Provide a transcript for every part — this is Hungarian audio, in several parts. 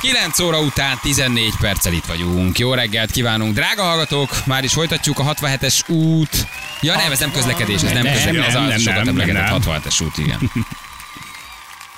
9 óra után 14 perccel itt vagyunk. Jó reggelt kívánunk, drága hallgatók! Már is folytatjuk a 67-es út. Ja nem, ez nem közlekedés, ez nem, Nem, közlekedés, ez nem, a nem, sokat emlegetett nem. 67-es út, igen.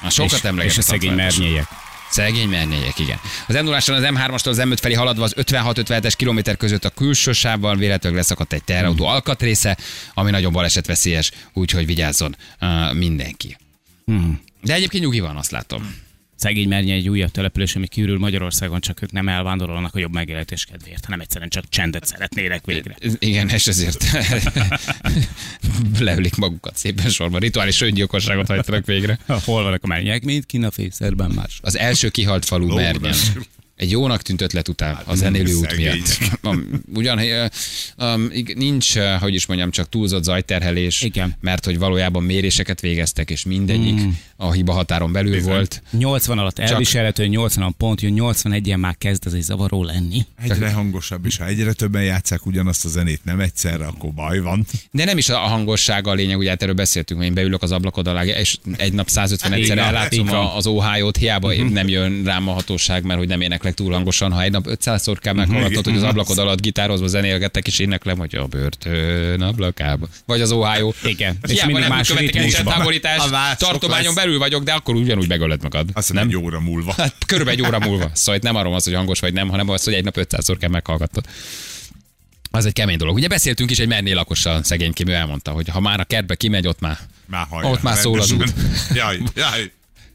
A sokat és, emlegetett és a szegény 67-es. mernyéjek. Szegény mernyegyek, igen. Az m 0 az M3-astól az M5 felé haladva az 56-57-es kilométer között a külső sávban véletlenül leszakadt egy teherautó alkatrésze, ami nagyon balesetveszélyes, úgyhogy vigyázzon uh, mindenki. Hmm. De egyébként nyugi van, azt látom. Szegény mernye egy újabb település, ami kiürül Magyarországon, csak ők nem elvándorolnak a jobb megélhetés kedvéért, hanem egyszerűen csak csendet szeretnének végre. Igen, és ezért leülik magukat szépen sorban. Rituális öngyilkosságot hajtanak végre. Hol vannak a mernyek? Mind kín a fészerben más. Az első kihalt falu Mernyen. Egy jónak tűnt ötlet után a zenélő út miatt. Ugyan um, nincs, uh, hogy is mondjam, csak túlzott zajterhelés, Igen. mert hogy valójában méréseket végeztek, és mindegyik a hiba határon belül volt. 80 alatt elviselhető, 80 pont jön, 81-en már kezd ez egy zavaró lenni. Egyre hangosabb, és ha egyre többen játszák ugyanazt a zenét nem egyszerre, akkor baj van. De nem is a hangossága a lényeg, ugye hát erről beszéltünk, hogy én beülök az ablakod alá, és egy nap 150 egyszer ellátszom az óhájót, hiába nem jön rám a hatóság, mert hogy nem éneklek túl hangosan. Ha egy nap 500-szor kell meghallgatnod, hogy az ablakod alatt gitározva zenélgettek, és éneklem, hogy a börtön ablakába. Vagy az óhájó. Igen. És Hiába mindig nem más ritmusban. tartományon belül vagyok, de akkor ugyanúgy megöled magad. Azt hiszem, egy óra múlva. Hát körülbelül egy óra múlva. Szóval itt nem arról szó, hogy hangos vagy nem, hanem az, hogy egy nap 500-szor kell meghallgatnod. Az egy kemény dolog. Ugye beszéltünk is egy merné lakossal, szegénykém, ő elmondta, hogy ha már a kertbe kimegy, ott már Már. Ott már szól az rendesen. Jaj, jaj.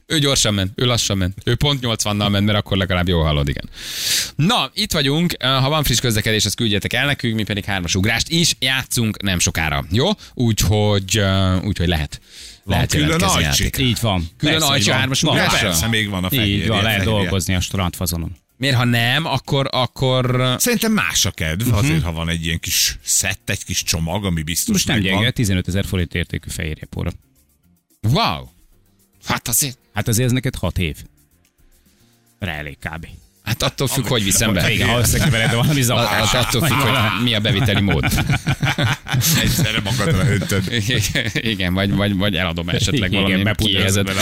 Ő gyorsan ment, ő lassan ment. Ő pont 80-nal ment, mert akkor legalább jól hallod, igen. Na, itt vagyunk. Ha van friss közlekedés, azt küldjetek el nekünk, mi pedig hármas ugrást is játszunk nem sokára. Jó? Úgyhogy, úgyhogy lehet. Van lehet külön jelentkezni ajcsik? Így van. Külön van. hármas Van, ugrásra? persze. Még van a fehérje. Így van, lehet dolgozni a strandfazonon. Miért, ha nem, akkor, akkor Szerintem más a kedv, azért, ha van egy ilyen kis szett, egy kis csomag, ami biztos Most nem gyenge, 15 ezer forint értékű fehérjepóra. wow. Hát azért, Hát azért ez neked 6 év. Rá elég kb. Hát attól függ, hogy viszem be. Igen, ha összekevered valami zavarás. attól függ, hogy mi a beviteli mód. Egyszerre magadra öntöd. Igen, vagy, vagy, vagy eladom esetleg Igen, valami kiéhezett, bele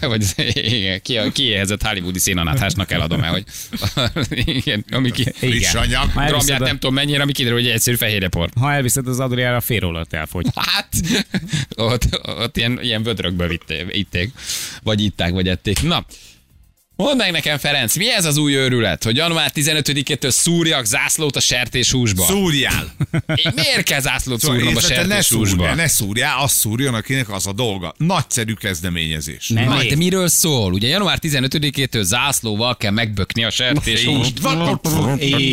a vagy igen, ki, kiéhezett hollywoodi szénanáthásnak eladom el, hogy igen, ami ki, Friss anyag. Ha Grambját elviszed, nem a, tudom mennyire, ami kiderül, hogy egy egyszerű fehérjepor. ha elviszed az Adriára, fél óra elfogy. Hát, ott, ott ilyen, ilyen vödrökből vitték, itték, vagy itták, vagy ették. Na, Mondd meg nekem, Ferenc, mi ez az új őrület, hogy január 15-től szúrjak zászlót a sertéshúsba? Szúrjál! Én Miért kell zászlót Szóval szúrnom a ne sertéshúsba? szúrjál, ne szúrjál, azt szúrjon, akinek az a dolga. Nagyszerű kezdeményezés. Nem. Na, Még. de miről szól? Ugye január 15-től zászlóval kell megbökni a sertéshúst. Így van,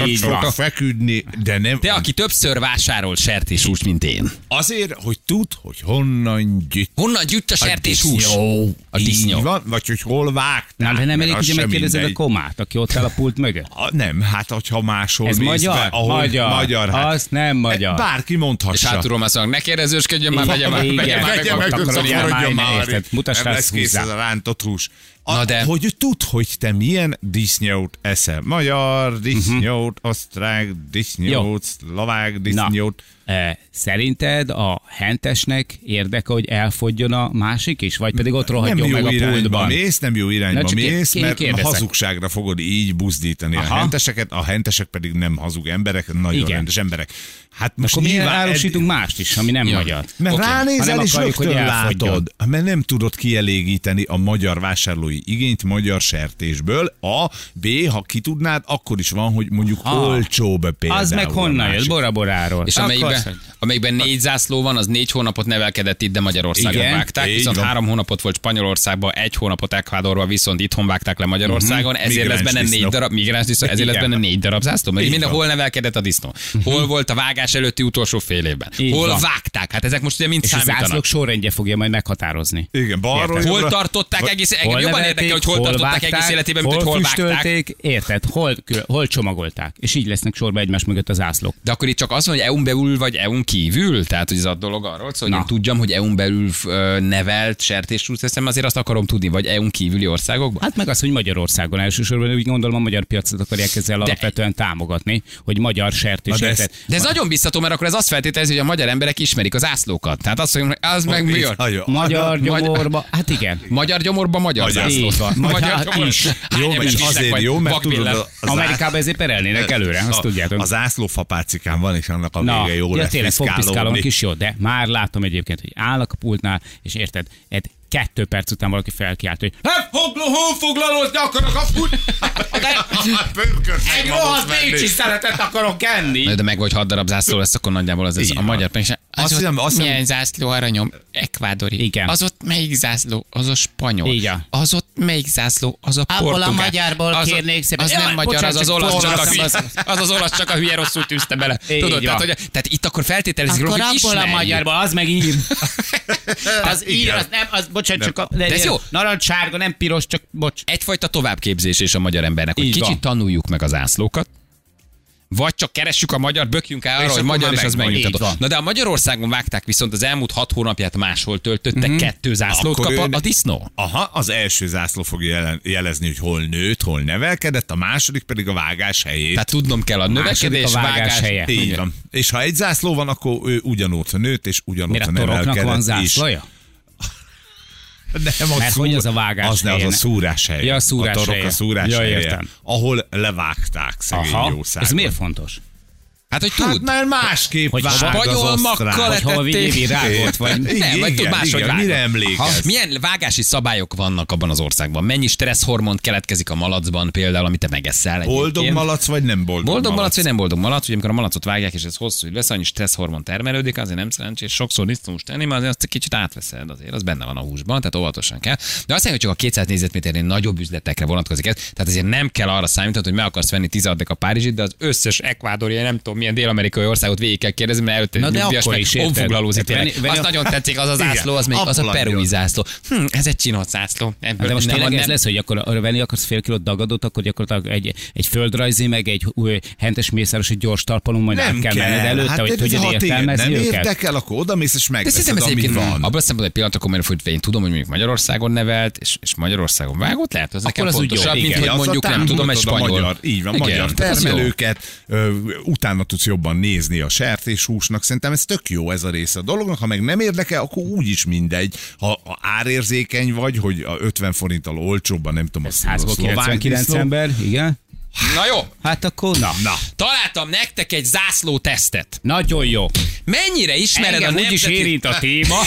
Így van. feküdni, de nem. Te, aki többször vásárolt sertéshúst, mint én. Azért, hogy tud, hogy honnan gyűjt. Honnan gyűjt a sertéshús? disznó. A disznó. Van, vagy hogy hol vágták. Na, de nem elég, sem megkérdezed a komát, aki ott áll a pult mögött. A, nem, hát hogyha máshol Ez mész magyar? Be, ahol Magyar. magyar hát, Az nem magyar. Bárki És mondhassa. hátulról már szólnak, ne kérdezősködjön már, vegye már, Igen. vegye már Vegye meg. meg, máj, már. érted? Mutass Nem rá, lesz kész húzzá. ez a rántott hús. A, Na de- Hogy tud, hogy te milyen disznyót eszel. Magyar disznyót, osztrák disznyót, szlovák disznyót. E, szerinted a hentesnek érdeke, hogy elfogjon a másik is? Vagy pedig ott Nem rohadjon jó meg a pultban? mész, nem jó irányba Na, mész, én mert kérdezek. hazugságra fogod így buzdítani a Aha. henteseket, a hentesek pedig nem hazug emberek, nagyon Igen. rendes emberek. Hát most Akkor miért árusítunk mást is, ami nem Ja. magyar? Mert okay. Ránézel és rögtön látod, mert nem tudod kielégíteni a magyar vásárlói igényt magyar sertésből. A, B, ha ki tudnád, akkor is van, hogy mondjuk Ha. olcsóbb például. Az meg a honnan jött? másik. Bora Boráról. És amelyikben, amelyikben négy zászló van, az négy hónapot nevelkedett itt, de Magyarországon Igen, vágták. Viszont van. három hónapot volt Spanyolországban, egy hónapot Ecuadorban, viszont itthon vágták le Magyarországon. Ezért lesz Migráns benne négy darab, migráns disznó, ezért lesz Igen. benne négy darab zászló. Mert mindenhol nevelkedett a disznó. Hol volt a vágás előtti utolsó fél évben? Így Hol van. vágták? Hát ezek most ugye mind És a számítanak. zászlók sorrendje fogja majd meghatározni. Igen, balról? Hol tartották egész, engem jobban érdekel, hogy hol, tartották egész életében, mint hol hogy hol vágták. füstölték, érted? Hol, hol csomagolták. És így lesznek sorba egymás mögött a zászlók. De akkor itt csak az hogy EU-n belül vagy EU-n kívül? Tehát, hogy ez a dolog arról szól, hogy Na. én tudjam, hogy EU-n belül nevelt sertéshúst teszem, azért azt akarom tudni, vagy EU-n kívüli országokban? Hát meg az, hogy Magyarországon elsősorban úgy gondolom a magyar piacot akarják ezzel alapvetően támogatni, hogy magyar sertés. De érted? De ez nagyon biztató, mert akkor ez azt feltételezi, hogy a magyar emberek ismerik az ászlókat. Tehát azt mondjuk, hogy az meg mi. Magyar gyomorba, hát igen. Magyar gyomorban magyar, Magyar zászlót. Így van. Csomó- is. Jó, kisnek azért vagy? jó, mert tudod, az Amerikában ezért perelnének előre, azt tudjátok. a zászlófapácikán van, és annak a vége jó lesz tényleg fogpiszkálom piszkálódni. is jó, de már látom egyébként, hogy állnak a pultnál, és érted, egy kettő perc után valaki felkiált, hogy hát fogló, honfoglalózni akarok a fut! Egy rohadt bécsi szeletet akarok enni! Na, De meg vagy hat darab zászló lesz, akkor nagyjából az, az Így a magyar pénz. Az Azt ott hiszem- azt hiszem- milyen zászló aranyom? Ekvádori. Igen. Az ott melyik zászló? Az a spanyol. Igen. Az ott melyik zászló? Az a Abból a portugál. magyarból az, kérnék szépen. Az Jaj, nem magyar, bocsánat, az az olasz, csak a hülye, az az olasz, csak a hülye rosszul tűzte bele. Így Tudod, tehát, hogy, tehát itt akkor feltételezik Akkor hogy abból a magyarból, az meg ír. Az ír, igen. az nem, az, bocsánat, csak a, de, ez jó. Narancssárga, nem piros, csak bocs. egyfajta továbbképzés és a magyar embernek, hogy kicsit tanuljuk meg az ászlókat, vagy csak keressük a magyar, bökjünk el arra, hogy magyar, és az megnyugtató. Na de a Magyarországon vágták viszont az elmúlt hat hónapját máshol töltöttek, kettő zászlót Akkor kap a, ő- a disznó. Aha, az első zászló fogja jelen, jelezni, hogy hol nőtt, hol nevelkedett, a második pedig a vágás helyét. Tehát tudnom kell a növekedés, a vágás vágás, helye. így van. És ha egy zászló van, akkor ő ugyanott nőtt, és a toroknak nevelkedett van is. Nem, a Mert hogy az a vágás Az ne, az a helye? szúrás hely. Ja, a szúrás a helye. a szúrás Ja, helye, értem. ahol levágták szegény Aha, jószágot. ez miért fontos? Hát, hogy Hát tud. mert másképp Hogy vág osztrák. lett- Hogy hova rágot, vagy... Nem, vagy tud igen, máshogy igen, mire emlékezz? Ha, milyen vágási szabályok vannak abban az országban? Mennyi stresszhormont keletkezik a malacban például, amit te megeszel? Boldog malac, vagy nem boldog, Boldog malac, vagy nem boldog malac, ugye amikor a malacot vágják, és ez hosszú idő lesz, annyi stresszhormon termelődik, azért nem szerencsés, sokszor disznós tenni, mert azért azt egy kicsit átveszed, azért az benne van a húsban, tehát óvatosan kell. De azt mondja, hogy csak a 200 négyzetméternél nagyobb üzletekre vonatkozik ez, tehát azért nem kell arra számítani, hogy meg akarsz venni 16 a Párizsit, de az összes ekvádori, nem tudom, milyen dél-amerikai országot végig kell kérdezni, mert előtte Na de nyugdíjas akkor is, Tehát tényleg. venni- venni Az a- nagyon tetszik, az a zászló, az, még, az a perui zászló. Hm, ez egy csinott zászló. Ebből De most nem- tényleg ez nem- lesz, hogy akkor venni akarsz fél kilót dagadot, akkor gyakorlatilag egy, egy földrajzi, meg egy új hentes mészáros, egy gyors talpalon majd át kell menned előtte, hát hogy téged értelmezni nem érdekel, akkor odamész és De megveszed, ami van. abban szempontból egy pillanat, akkor hogy én tudom, hogy mondjuk Magyarországon nevelt, és, és Magyarországon vágott, lehet, az nekem az úgy fontosabb, mint hogy mondjuk nem tudom, egy spanyol. Magyar, így van, magyar jó. termelőket, utána tudsz jobban nézni a sertéshúsnak. Szerintem ez tök jó ez a része a dolognak. Ha meg nem érdekel, akkor úgyis mindegy. Ha, ha árérzékeny vagy, hogy a 50 forinttal olcsóbban, nem tudom, a 100-ból szlovák 99 disznó. ember, igen. Na jó, Hát akkor na. Na, találtam nektek egy zászló tesztet. Nagyon jó. Mennyire ismered Engem a úgyis nemzeti... érint a téma.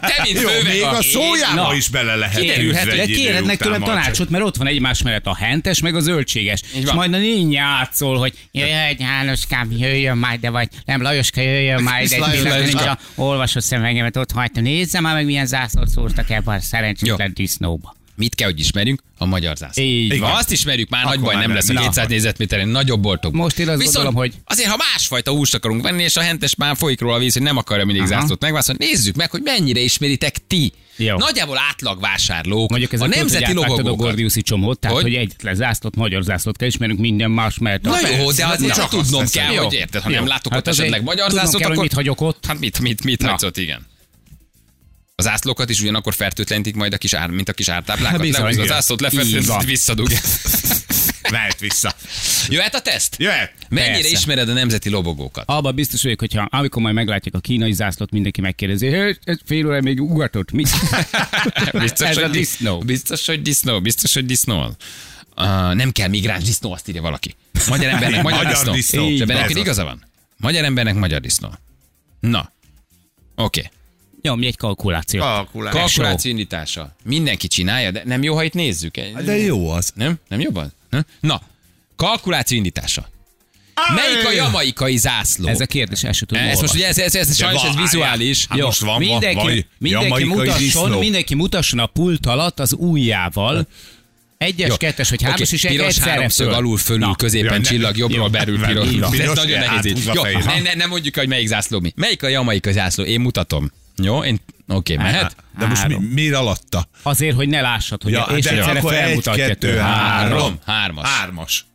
Te, mint jó, még a szójába Na. is bele lehet Kiderülhet, De után tőlem tanácsot, mert ott van egymás mellett a hentes, meg a zöldséges. És majd a nény játszol, hogy jöjjön Jánoskám, jöjjön majd, de vagy nem, Lajoska jöjjön majd Lajoska. hogy a olvasott szemengemet ott hagytam. Nézzem már meg, milyen zászlót szúrtak ebben a szerencsétlen disznóba. Mit kell, hogy ismerjünk? A magyar zászló. Így Ha van. azt ismerjük, már Akkor nagy baj nem nem. lesz a Na. 200 négyzetméteren, nagyobb boltokban. Most én azt Viszont gondolom, hogy- azért, ha másfajta húst akarunk venni, és a hentes már folyik róla a víz, hogy nem akarja mindig Aha. zászlót megválaszolni, nézzük meg, hogy mennyire ismeritek ti. Jó. Nagyjából átlag vásárlók. Mondjuk ez a a nemzeti a logókat. Gordiuszi csomót, tehát Hogy? hogy, egyetlen zászlót, magyar zászlót kell ismerünk minden más, mert Na jó, persze, de hát azért csak tudnom kell, hogy érted, ha nem látok Hát ott azért esetleg magyar zászlót, akkor... mit hagyok ott. Hát mit, mit, mit hagysz ott, igen. A zászlókat is ugyanakkor fertőtlenítik majd a kis ár, mint a kis ártáblákat. Hát bizony, Lehúzod a igen. zászlót, Így lefertőzöd, van. visszadugja. Mehet vissza. Jöhet a teszt? Jöhet. Mennyire Persze. ismered a nemzeti lobogókat? Abban biztos vagyok, hogyha amikor majd meglátják a kínai zászlót, mindenki megkérdezi, hogy ez fél óra még ugatott, mi? Biztos, ez hogy a dis- disznó. Biztos, hogy disznó, biztos, hogy disznó. Uh, nem kell migráns disznó, azt írja valaki. Magyar embernek magyar, Magyar disznó. disznó. És ebben neked igaza van. Magyar embernek magyar disznó. Na. Oké. Okay. Nyomj egy kalkulációt. Kalkulál. Kalkuláció indítása. Mindenki csinálja, de nem jó, ha itt nézzük. De jó az. Nem? Nem jobban? Nem? Na. Kalkuláció indítása. Melyik a jamaikai zászló? Ez a kérdés, el sem tudom ez most ugye ez, ez, ez, sajnos ez vizuális. Hát most van, mindenki, van, mindenki, mutasson, mindenki mutasson a pult alatt az ujjával. Egyes, Jó. kettes vagy hármas, Oké, és piros egyszerre háromszög, föl. alul, fölül, Na. középen Ja, csillag, jobbról jó. belül piros. Ez nagyon hát nehéz Jó, ne, ne, nem mondjuk, hogy melyik zászló mi. Melyik a jamaikai zászló? Én mutatom. Jó, én... Oké, okay, mehet? De most mi, miért alatta? Azért, hogy ne lássad, hogy Ja, és de egyszerre akkor egy, felmutatja kettő, tőle. három. Három. Hármas. Hármas.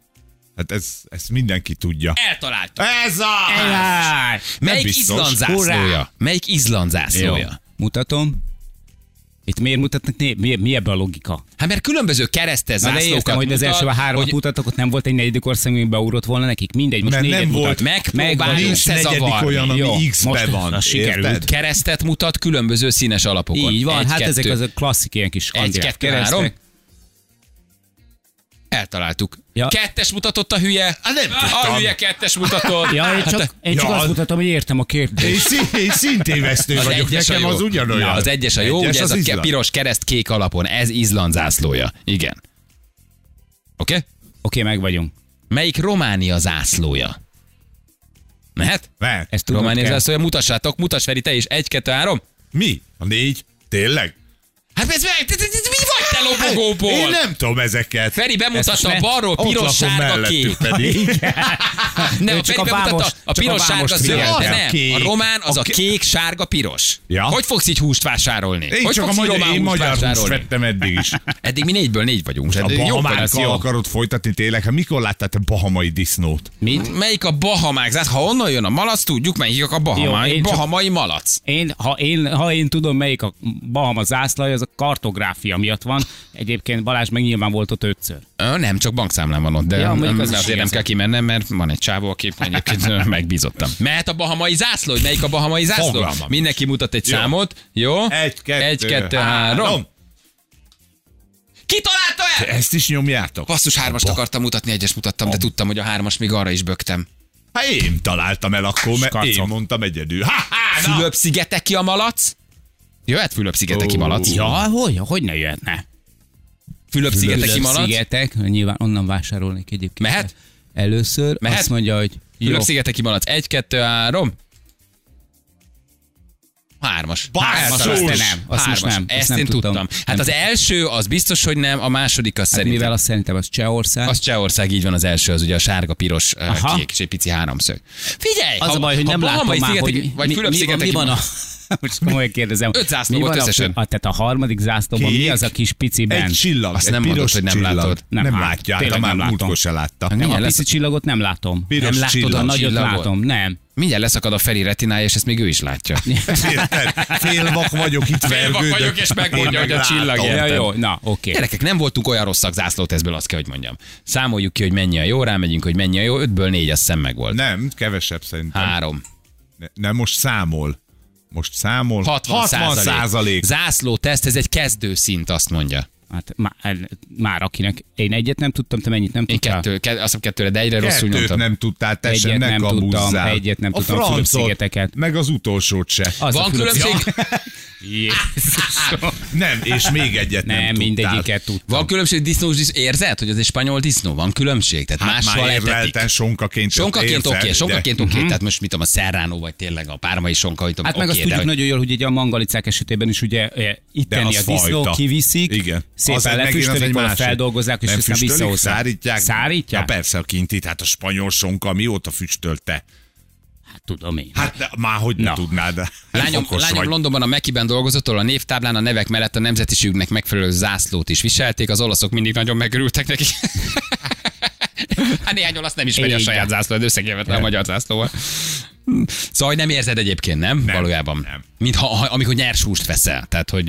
Hát ez, ezt mindenki tudja. Eltaláltuk. Ez a... Ejjjj! Melyik. Izland zászlója? Melyik Izland zászlója? Mutatom. Itt miért mutatnak? Mi, mi ebben a logika? Hát mert különböző keresztes zászlókat értem, hogy az első három hogy mutatok, ott nem volt egy negyedik ország, ami beugrott volna nekik. Mindegy, most Mert négyet nem mutat. volt. Nincs negyedik összezavarni. olyan, ami Jó, X-be most van. sikerült. érted? keresztet mutat különböző színes alapokon. Így van, Egy, hát kettő. ezek az a klasszik ilyen kis Egy, skandináv kettő, három. Eltaláltuk. Ja. Kettes mutatott a hülye. Hát nem A tudtam. hülye kettes mutatott. Ja, én csak, én csak Ja, azt az- mutatom, hogy értem a kérdést. Én, én szintévesztő Az vagyok, a nekem az ugyanolyan. Na, az egyes a jó, Egyes ugye ez az a Izland. piros kereszt kék alapon. Ez Izland zászlója. Igen. Oké? Okay? Oké, meg vagyunk. Melyik Románia zászlója? Mehet? Mehet. Ezt Románia kell. zászlója, mutassátok, mutass Feri, te is. Egy, kettő, három. Mi? A négy? Tényleg? Hát ez te- te- te- mi vagy te lobogóból? Én nem tudom ezeket. Feri bemutatta a balról piros, sárga, kék. pedig. Nem, a csak Feri bemutatta a piros, sárga, zöld, de Az a nem. A román az a A ké- kék, sárga, piros. Ja. Hogy fogsz így húst vásárolni? Én hogy csak a fogsz magyar, román én húst magyar húst vettem eddig is. Eddig mi négyből négy vagyunk. A ki akarod folytatni tényleg? Hát mikor láttál te bahamai disznót? Mit? Melyik a bahamák? Ha onnan jön a malac, tudjuk, melyik a csak- Bahamai malac. Én ha, én, ha én tudom, melyik a Bahama zászlaj, az a kartográfia miatt van. Egyébként Balázs meg nyilván volt ott ötször. Ö, Nem, csak bankszámlán van ott, de Ja, nem, az azért nem kell kimennem, mert van egy csávó, aki egyébként megbízottam. Mehet a bahamai zászló, hogy melyik a bahamai zászló? Fogalmam. Mindenki mutat egy Jó. számot. Jó? Egy, kettő, egy, kettő három. Ki találta el? Ezt is nyomjátok? Basszus, hármast akartam mutatni, egyes mutattam, de tudtam, hogy a hármas még arra is bögtem. Hát én találtam el akkor, mert én mondtam egyedül. Ha, ha! Fülöp-szigeteki a malac? Jöhet Fülöp-szigeteki Ó. malac? Ja, hogy, hogy ne jöhetne? Fülöp-szigeteki malac? Szigetek, nyilván onnan vásárolnék egyébként. Mehet? Először Mehet? azt mondja, hogy jó. Fülöp-szigeteki malac. Egy, kettő, három. Hármas. Basszus! Hármas. Azt nem, azt Hármas. nem, azt Ezt nem én tudtam. tudtam. Hát Nem az első, az biztos, hogy nem, a második az Hát szerintem. mivel azt szerintem az Csehország. Az Csehország így van az első, az ugye a sárga, piros, Aha. kék és egy pici háromszög. Figyelj! az ha, a baj, hogy nem látom már, hogy vagy mi, mi, van, mi van a... Most komolyan kérdezem. Öt zászló mi volt összesen. a, tehát a harmadik zászlóban mi az a kis pici bent? Egy csillag, Azt egy nem mondod, hogy nem csillag. látod. Nem, Nem, hát, látja, hát tényleg már nem látom. múltkor se látta. Nem, a pici csillagot nem látom. Piros nem látod, csillag. a nagyot Csillagot. látom. Nem. Mindjárt leszakad a Feri retinája, és ezt még ő is látja. Érted? Félvak vagyok itt Félvak vagyok, és megmondja, hogy a csillag. Ja, jó, na, oké. Gyerekek, nem voltunk olyan rosszak zászlótesztből, azt kell, hogy mondjam. Számoljuk ki, hogy mennyi a jó, rámegyünk, hogy mennyi a jó. Ötből négy, azt hiszem meg volt. Nem, kevesebb szerintem. Három. Ne, nem, most számol. Most számol. 60, 60 százalék. Zászló teszt, ez egy kezdőszint, azt mondja. Hát már, már akinek én egyet nem tudtam, te mennyit nem Én tudtál? kettő, ke, azt hiszem kettőre, de egyre rosszul Kettőt nyomtam. nem tudtál, te Egyet sem, ne nem tudtam, egyet nem a tudtam, a francot, Fülöp-szigeteket. Meg az utolsót se. Az Van a különbség? Jézusom. Nem, és még egyet nem, Nem, mindegyiket tudtam. Van különbség disznós disznó? Érzed, hogy az egy spanyol disznó? Van különbség? Tehát Hát máshol érlelten sonkaként. Sonkaként oké, de- sonkaként oké, tehát most mit tudom, a Serrano vagy tényleg a pármai sonka, hogy tudom, Hát meg oké, azt tudjuk de hogy- nagyon jól, hogy ugye a mangalicák esetében is ugye eh, itteni a disznó, kiviszik, Igen. Szépen lefüstölik, másik. feldolgozzák, és aztán visszahozzák. Szárítják? Szárítják? Ja, persze, a kinti, hát a spanyol sonka mióta füstölte? Hát tudom én. Hát de, már hogy ne Na. tudnád. de Lányom, lányom vagy. Londonban a Mekiben dolgozott, ahol a névtáblán a nevek mellett a nemzetiségüknek megfelelő zászlót is viselték, az olaszok mindig nagyon megörültek neki. hát néhány olasz nem ismeri a saját zászlót, összekévetlen a magyar zászlóval. Szóval nem érzed egyébként, nem? Nem, Valójában. nem. Mint ha, ha, amikor nyers húst veszel. Tehát, hogy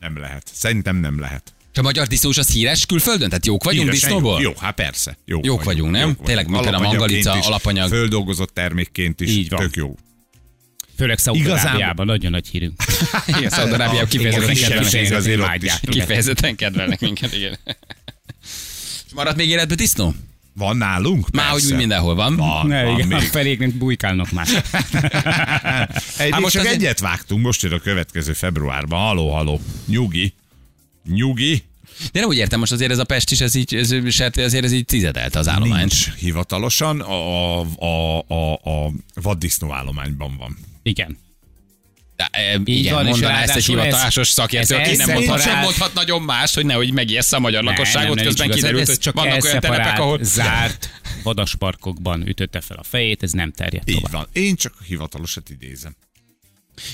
Nem lehet. Szerintem nem lehet. A magyar disznós az híres külföldön? Tehát jók vagyunk Híresen disznóból? Jó, hát persze. Jók, Jók vagyunk, nem? Tényleg, mint a mangalica, is, alapanyag. Földolgozott termékként is. Így van. Tök jó. Főleg Szaudarábiában nagyon nagy hírünk. Igen, Szaudarábiában kifejezetten kedvelnek azért ott. Kifejezetten kedvelnek minket, igen. És maradt még életbe disznó? Van nálunk? Már hogy úgy mindenhol van. Van, Ne, van igen, még. feléknek bujkálnak már. Egy, Hát most csak azért- egyet vágtunk, most jön a következő februárban. Haló, haló. Nyugi. Nyugi. De nem úgy értem, most azért ez a Pest is, ez így, ez, serté, azért ez így tizedelte az állományt. Nincs hivatalosan, a, a, a, a vaddisznó állományban van. Igen. De, e, igen, van, és mondaná ezt egy hivatásos szakértő, aki nem mondhat, sem mondhat nagyon más, hogy nehogy megijessze a magyar lakosságot, nem, közben nincs igaz. kiderült, hogy csak vannak olyan telepek, ahol... zárt vadasparkokban ütötte fel a fejét, ez nem terjed Így tovább. van. Én csak a hivatalosat idézem.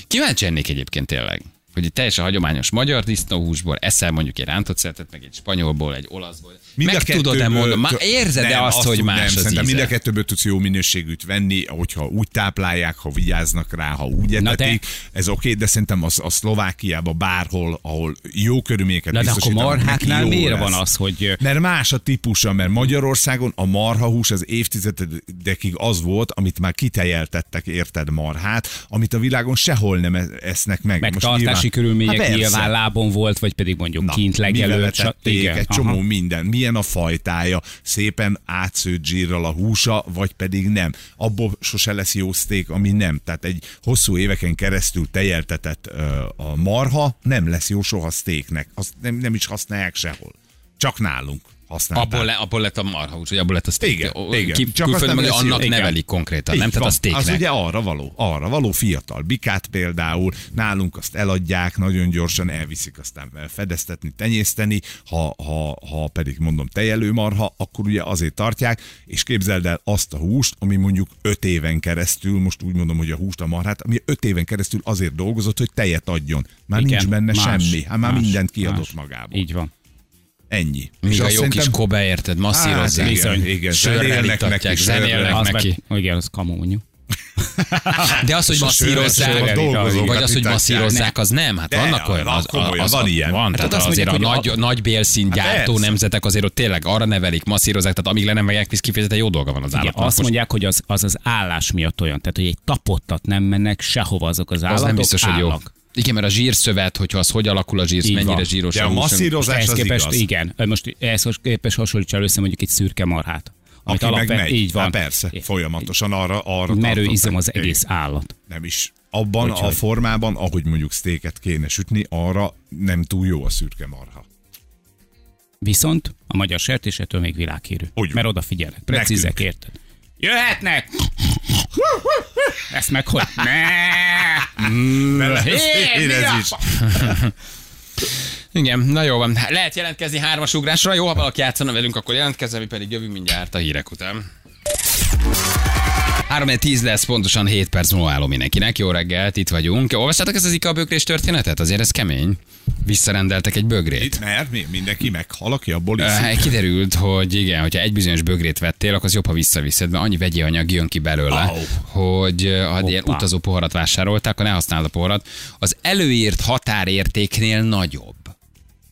Kíváncsi ennék egyébként tényleg. Hogy egy teljesen hagyományos magyar disznóhúsból eszel mondjuk egy rántott szeretet, meg egy spanyolból, egy olaszból. Mind meg tudod-e mondani? Már érzed-e Nem, azt, hogy más nem, az szerintem íze? mind a kettőből tudsz jó minőségűt venni, hogyha úgy táplálják, ha vigyáznak rá, ha úgy Na etetik. Ez oké, de szerintem az, a Szlovákiában bárhol, ahol jó körülményeket Na de akkor marháknál miért lesz. van az, hogy Mert más a típusa, mert Magyarországon a marhahús az évtizedekig az volt, amit már kitejeltettek, érted marhát, amit a világon sehol nem e- esznek meg. Most megtartási nyilván- körülmények Hát nyilván lábon volt, vagy pedig mondjuk kint mivel legelőtt. egy aha. csomó minden. Milyen a fajtája, szépen átszőtt zsírral a húsa, vagy pedig nem. Abból sose lesz jó szték, ami nem. Tehát egy hosszú éveken keresztül tejeltetett ö, a marha nem lesz jó soha sztéknek. Azt nem, nem is használják sehol. Csak nálunk használták. Abból, le, abból lett a marhahús, vagy abból lett a steak. Igen, Ó, igen. Ki, Csak azt nem meg annak. Igen. nevelik konkrétan, nem? Így Tehát a van. steaknek. Az ugye arra való, arra való fiatal. Bikát például nálunk azt eladják, nagyon gyorsan elviszik aztán fedeztetni, tenyészteni, ha, ha, ha pedig mondom tejelő marha, akkor ugye azért tartják, és képzeld el azt a húst, ami mondjuk öt éven keresztül, most úgy mondom, hogy a húst, a marhát, ami öt éven keresztül azért dolgozott, hogy tejet adjon. Már Igen, nincs benne más, semmi, hát már más, mindent kiadott más. magából. Így van. Ennyi. Míg a jó kis kobe, érted, masszírozzák. Hát, igen, igen. Sörrel Zenélnek itatják, neki, zenélnek. Az neki. meg, igen, az kamu mondjuk. De az, hogy a masszírozzák, vagy az, hogy masszírozzák, az nem. Hát De, vannak olyan, az, komolyan, az, van ilyen. Van, Hát tehát azért a mondják, hogy nagy, nagy bélszín Hát gyártó persze. nemzetek azért ott tényleg arra nevelik, masszírozzák, tehát amíg le nem megják, visz kifejezetten jó dolga van az Igen, állatnak. azt Most mondják, hogy az, az az állás miatt olyan, tehát hogy egy tapottat nem mennek sehova azok az állatok. az nem biztos, hogy jó. állnak. Igen, mert a zsírszövet, hogyha az hogy alakul a zsír, mennyire van. zsíros De a hús, masszírozás Ehhez az képest, igaz. igen, most ehhez képest hasonlítsa össze mondjuk egy szürke marhát. Amit Aki meg alapvet- megy. így van. Hát persze, folyamatosan arra, arra Merő izom az egész állat. Nem is. Abban a Úgyhogy- formában, ahogy mondjuk sztéket kéne sütni, arra nem túl jó a szürke marha. Viszont a magyar sertésetől még világhírű. Úgy van. Mert odafigyelnek. Precízek, érted? Jöhetnek! Ezt meg hogy? Ne! Én ez is. Igen, na jó van. Lehet jelentkezni hármas ugrásra. Jó, ha valaki játszana velünk, akkor jelentkezzen, mi pedig jövünk mindjárt a hírek után. 3 10 lesz, pontosan 7 perc múlva állom mindenkinek. Jó reggelt, itt vagyunk. Olvastátok ezt az IKA bögrés történetet? Azért ez kemény. Visszarendeltek egy bögrét. Itt, mert mi, mindenki meghal, aki abból iszik. kiderült, hogy igen, hogyha egy bizonyos bögrét vettél, akkor az jobb, ha visszaviszed, mert annyi vegyi anyag jön ki belőle, Au. hogy ha ilyen Hoppá. utazó poharat vásároltál, akkor ne használd a poharat. Az előírt határértéknél nagyobb.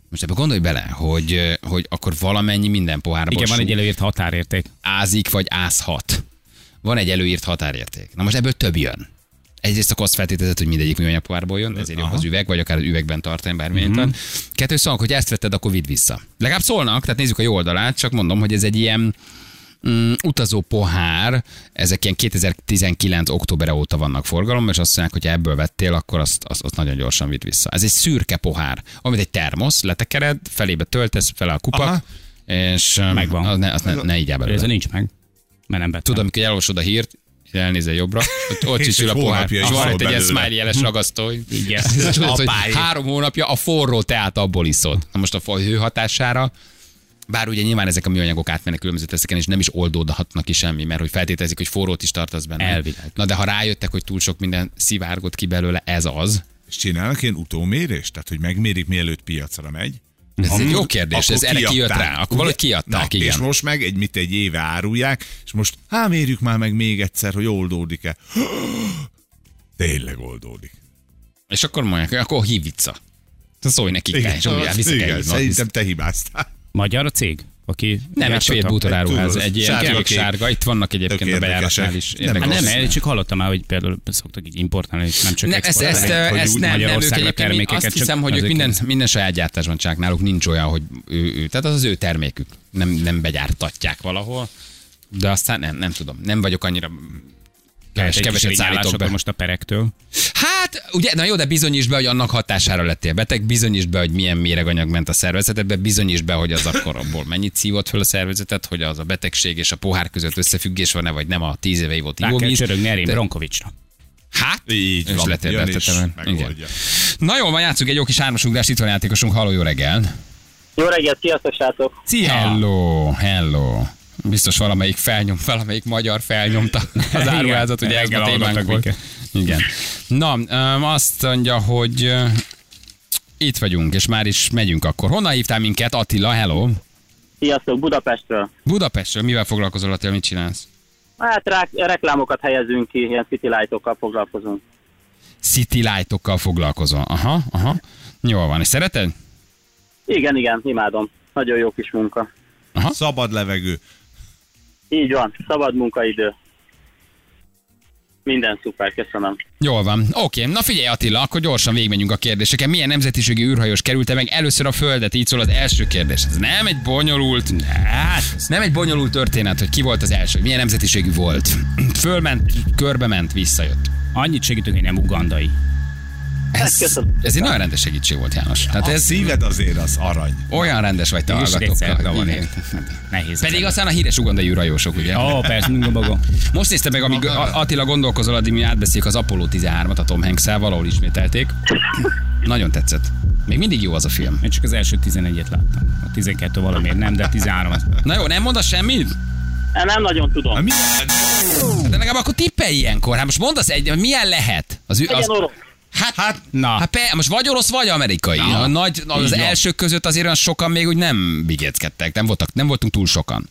Most ebbe gondolj bele, hogy, hogy akkor valamennyi minden pohárban Igen, van egy előírt határérték. ázik vagy ázhat. Van egy előírt határérték. Na most ebből több jön. Egyrészt akkor azt feltételezed, hogy mindegyik műanyag pohárból jön, ezért jobb az üveg, vagy akár az üvegben tartani bármilyen. Mm-hmm. Kettő szóval, hogy ezt vetted, akkor vidd vissza. Legalább szólnak, tehát nézzük a jó oldalát, csak mondom, hogy ez egy ilyen mm, utazó pohár, ezek ilyen 2019. október óta vannak forgalomban, és azt mondják, hogy ha ebből vettél, akkor azt, azt, azt nagyon gyorsan vidd vissza. Ez egy szürke pohár, amit egy termosz, letekered, felébe töltesz, fel a kupak, Aha. és um, Megvan. Az ne, azt ne, ne így Ez belőle. nincs meg. Mert nem vettem. Tudom, amikor elolvasod a hírt, elnézel jobbra, ott, ott És is ül a pohár, és van egy ilyen smiley jeles ragasztó. Igen. Tudod, hogy három hónapja a forró teát abból iszod. Na most a hő hatására, bár ugye nyilván ezek a műanyagok átmennek különböző teszeken, és nem is oldódhatnak ki semmi, mert hogy feltételezik, hogy forrót is tartasz benne. Elvileg. Na de ha rájöttek, hogy túl sok minden szivárgott ki belőle, ez az. És csinálnak ilyen utómérést? Tehát, hogy megmérik, mielőtt piacra megy? Ez egy jó kérdés, ez erre kijött rá. Akkor valahogy Ugye? kiadták, Na, igen. És most meg egy, mit egy éve árulják, és most, hát mérjük már meg még egyszer, hogy oldódik-e. Tényleg oldódik. És akkor mondják, akkor hív vissza. Szólj nekik, te, és kell igen, szerintem te hibáztál. Magyar a cég? Aki Nem, egy svéd bútoráruház, Tudod, egy ilyen sárga sárga. Itt vannak egyébként a bejáratnál is. Nem nem, én csak hallottam már, hogy például szoktak így importálni, és nem csak Ne, ezt, ezt, ezt nem, nem, ők egyébként azt csak hiszem, hogy ők minden, minden saját gyártásban csinálják náluk, nincs olyan, hogy ő, ő, tehát az az ő termékük, nem, nem begyártatják valahol, de aztán nem, nem tudom, nem vagyok annyira Egy kis keveset szállítok be. most a perektől. Hát, ugye, na jó, de bizonyítsd be, hogy annak hatására lettél beteg, bizonyítsd be, hogy milyen méreganyag ment a szervezetedbe, bizonyítsd be, hogy az akkor abból mennyit szívott föl a szervezetet, hogy az a betegség és a pohár között összefüggés van-e, vagy nem a tíz éve ivott Rá kell ivóvíz. csörögni Bronkovicsra. Hát, Így és van, letérdeltetem. jön és Igen. megoldja. Na jó, van, játszunk egy jó kis hármasugrást, itt van játékosunk, halló, jó reggel. Jó reggelt, sziasztok, srácok! Szia! Hello, hello. Biztos valamelyik felnyom, valamelyik magyar felnyomta az áruházat, ugye ez a témánk volt. minket. Igen. Na, azt mondja, hogy Itt vagyunk, és már is megyünk akkor. Honnan hívtál minket? Attila, hello. Sziasztok, Budapestről. Budapestről mivel foglalkozol, Attila, mit csinálsz? Hát rá, reklámokat helyezünk ki, ilyen city lightokkal foglalkozunk. City lightokkal foglalkozol. Aha, aha. Jól van, és szereted? Igen, igen, imádom. Nagyon jó kis munka. Szabad levegő. Így van, szabad munkaidő. Minden szuper, köszönöm. Jól van. Oké, na figyelj Attila, akkor gyorsan végigmenjünk a kérdéseken. Milyen nemzetiségi űrhajós kerülte meg először a Földet? Így szól az első kérdés. Ez nem egy bonyolult, hát, nem egy bonyolult történet, hogy ki volt az első, milyen nemzetiségű volt. Fölment, körbe ment, visszajött. Annyit segítünk, hogy nem ugandai. Ez, köszönöm. ez egy nagyon rendes segítség volt, János. Tehát A ez szíved azért az arany. olyan rendes vagy te hallgatókkal. van. Nehéz. Pedig aztán a híres ugandai űrhajósok, ugye? Ó, persze, mindig maga. Most nézte meg, amíg Attila gondolkozol, addig mi átbeszéljük az Apollo 13-at a Tom hanks valahol ismételték. Nagyon tetszett. Még mindig jó az a film. Én csak az első 11-et láttam. A 12 valamiért nem, de a 13 az... Na jó, nem mondasz semmit? Nem nagyon tudom. De legalább akkor tippelj ilyenkor. Hát most mondasz egy, milyen lehet? Az, az, orosz. Hát, hát, Na. hát pe, most vagy orosz, vagy amerikai. Na. A nagy, az Így van. elsők között azért olyan sokan még úgy nem bigéckedtek. Nem, voltak, nem voltunk túl sokan.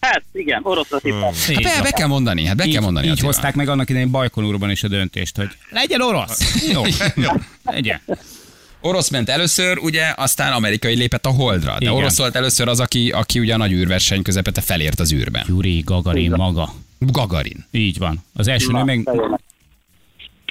Hát igen, oroszra tippel. Hát be, be kell mondani, hát be így, kell mondani. így Attila. hozták meg annak idején Bajkonurban is a döntést, hogy legyen orosz. Jó, legyen. Orosz ment először, ugye, aztán amerikai lépett a holdra. De Igen. orosz volt először az, aki, aki ugye a nagy űrverseny közepette felért az űrben. Yuri Gagarin maga. Gagarin. Így van. Az első nő meg.